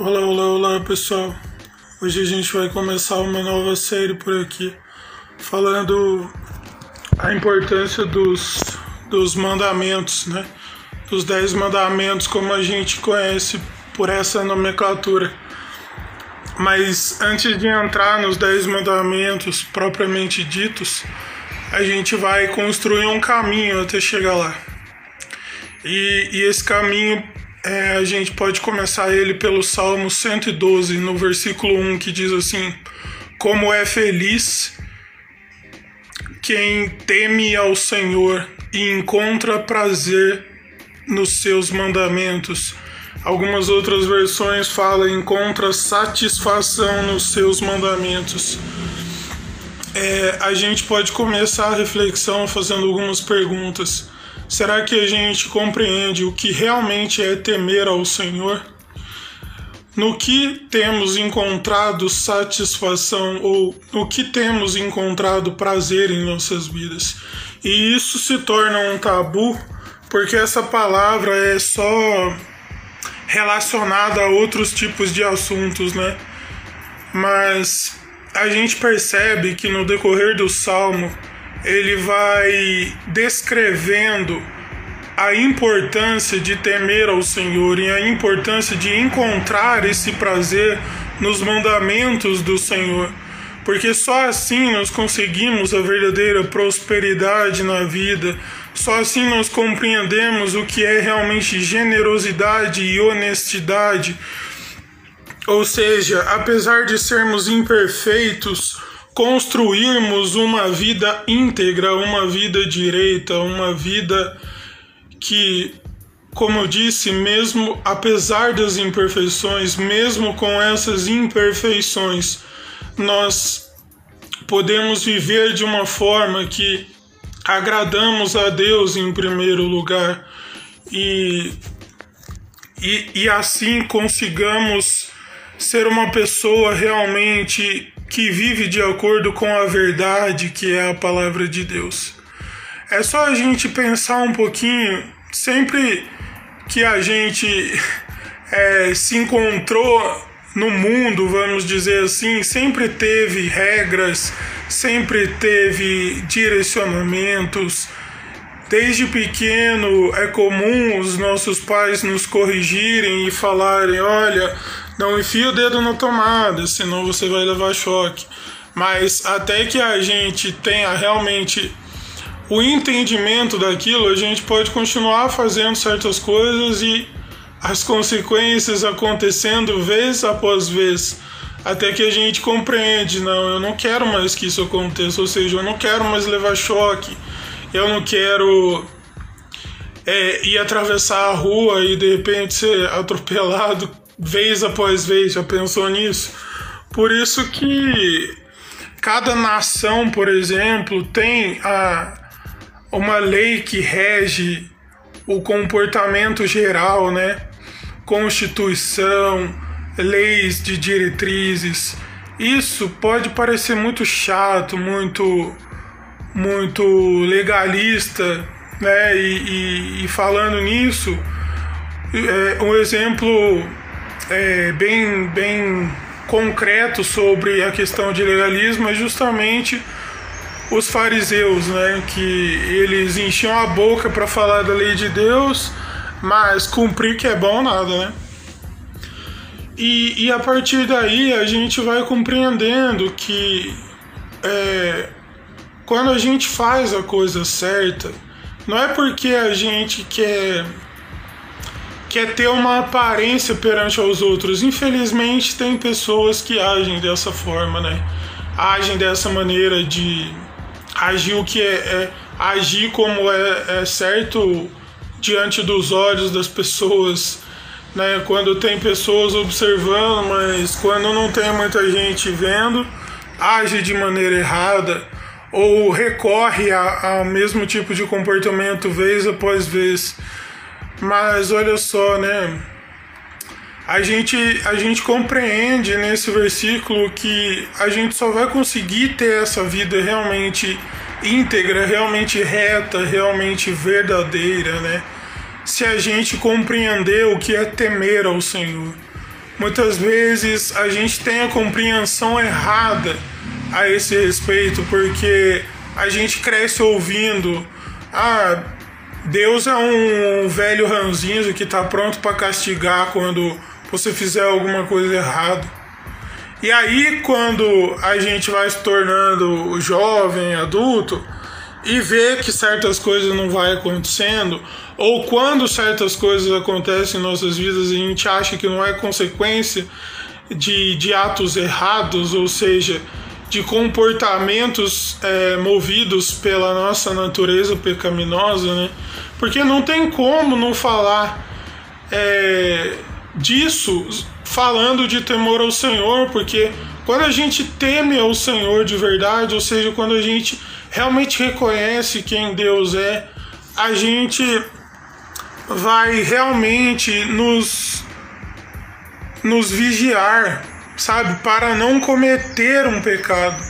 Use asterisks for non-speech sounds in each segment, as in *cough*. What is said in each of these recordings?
Olá, olá, olá pessoal. Hoje a gente vai começar uma nova série por aqui, falando a importância dos, dos mandamentos, né? Dos dez mandamentos, como a gente conhece por essa nomenclatura. Mas antes de entrar nos dez mandamentos propriamente ditos, a gente vai construir um caminho até chegar lá. E, e esse caminho é, a gente pode começar ele pelo Salmo 112, no versículo 1, que diz assim: Como é feliz quem teme ao Senhor e encontra prazer nos seus mandamentos. Algumas outras versões falam encontra satisfação nos seus mandamentos. É, a gente pode começar a reflexão fazendo algumas perguntas. Será que a gente compreende o que realmente é temer ao Senhor? No que temos encontrado satisfação ou no que temos encontrado prazer em nossas vidas? E isso se torna um tabu porque essa palavra é só relacionada a outros tipos de assuntos, né? Mas a gente percebe que no decorrer do salmo ele vai descrevendo a importância de temer ao Senhor e a importância de encontrar esse prazer nos mandamentos do Senhor. Porque só assim nós conseguimos a verdadeira prosperidade na vida, só assim nós compreendemos o que é realmente generosidade e honestidade. Ou seja, apesar de sermos imperfeitos, construirmos uma vida íntegra, uma vida direita, uma vida que, como eu disse, mesmo apesar das imperfeições, mesmo com essas imperfeições, nós podemos viver de uma forma que agradamos a Deus em primeiro lugar e, e, e assim consigamos ser uma pessoa realmente que vive de acordo com a verdade que é a palavra de Deus. É só a gente pensar um pouquinho, sempre que a gente *laughs* é, se encontrou no mundo, vamos dizer assim, sempre teve regras, sempre teve direcionamentos. Desde pequeno é comum os nossos pais nos corrigirem e falarem: olha, não enfia o dedo na tomada, senão você vai levar choque. Mas até que a gente tenha realmente o entendimento daquilo, a gente pode continuar fazendo certas coisas e as consequências acontecendo vez após vez, até que a gente compreende, não, eu não quero mais que isso aconteça, ou seja, eu não quero mais levar choque, eu não quero é, ir atravessar a rua e de repente ser *laughs* atropelado vez após vez, já pensou nisso? Por isso que cada nação, por exemplo, tem a, uma lei que rege o comportamento geral, né? Constituição, leis de diretrizes. Isso pode parecer muito chato, muito muito legalista, né? E, e, e falando nisso, é, um exemplo é, bem, bem concreto sobre a questão de legalismo é justamente os fariseus, né, que eles enchiam a boca para falar da lei de Deus, mas cumprir que é bom nada, né? E, e a partir daí a gente vai compreendendo que é, quando a gente faz a coisa certa, não é porque a gente quer quer ter uma aparência perante aos outros. Infelizmente, tem pessoas que agem dessa forma, né? Agem dessa maneira de agir o que é, é agir como é, é, certo diante dos olhos das pessoas, né? Quando tem pessoas observando, mas quando não tem muita gente vendo, age de maneira errada ou recorre ao mesmo tipo de comportamento vez após vez. Mas olha só, né? A gente, a gente compreende nesse versículo que a gente só vai conseguir ter essa vida realmente íntegra, realmente reta, realmente verdadeira, né? Se a gente compreender o que é temer ao Senhor. Muitas vezes a gente tem a compreensão errada a esse respeito, porque a gente cresce ouvindo: ah, Deus é um velho ranzinho que está pronto para castigar quando você fizer alguma coisa errada. E aí, quando a gente vai se tornando jovem, adulto, e vê que certas coisas não vai acontecendo, ou quando certas coisas acontecem em nossas vidas e a gente acha que não é consequência de, de atos errados, ou seja, de comportamentos é, movidos pela nossa natureza pecaminosa, né? Porque não tem como não falar é, disso falando de temor ao Senhor, porque quando a gente teme ao Senhor de verdade, ou seja, quando a gente realmente reconhece quem Deus é, a gente vai realmente nos, nos vigiar, sabe, para não cometer um pecado.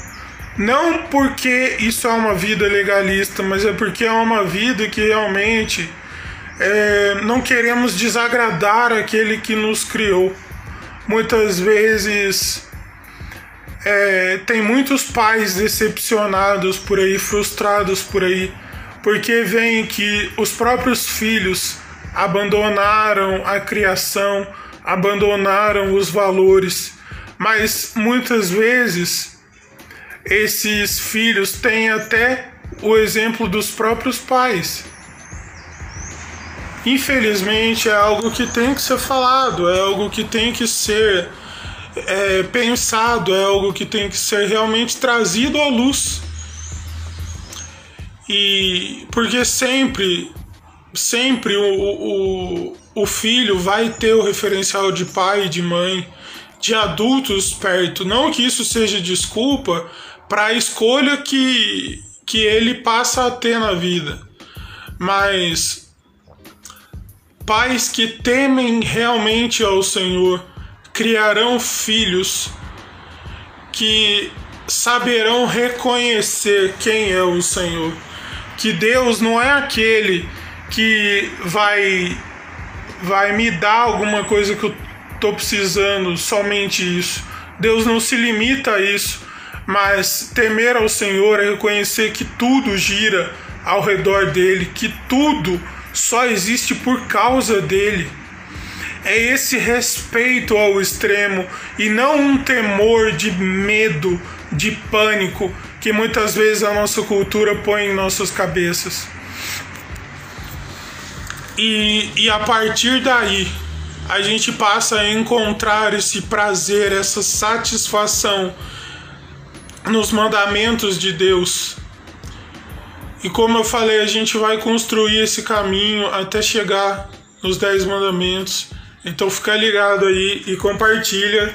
Não porque isso é uma vida legalista, mas é porque é uma vida que realmente é, não queremos desagradar aquele que nos criou. Muitas vezes é, tem muitos pais decepcionados por aí, frustrados por aí, porque veem que os próprios filhos abandonaram a criação, abandonaram os valores, mas muitas vezes esses filhos têm até o exemplo dos próprios pais. Infelizmente é algo que tem que ser falado, é algo que tem que ser é, pensado, é algo que tem que ser realmente trazido à luz. E porque sempre, sempre o, o, o filho vai ter o referencial de pai e de mãe, de adultos perto. Não que isso seja desculpa para a escolha que, que ele passa a ter na vida, mas pais que temem realmente ao Senhor criarão filhos que saberão reconhecer quem é o Senhor. Que Deus não é aquele que vai vai me dar alguma coisa que eu tô precisando, somente isso. Deus não se limita a isso, mas temer ao Senhor é reconhecer que tudo gira ao redor dele, que tudo só existe por causa dele é esse respeito ao extremo e não um temor de medo, de pânico que muitas vezes a nossa cultura põe em nossas cabeças. E, e a partir daí, a gente passa a encontrar esse prazer, essa satisfação nos mandamentos de Deus. E como eu falei, a gente vai construir esse caminho até chegar nos Dez Mandamentos então fica ligado aí e compartilha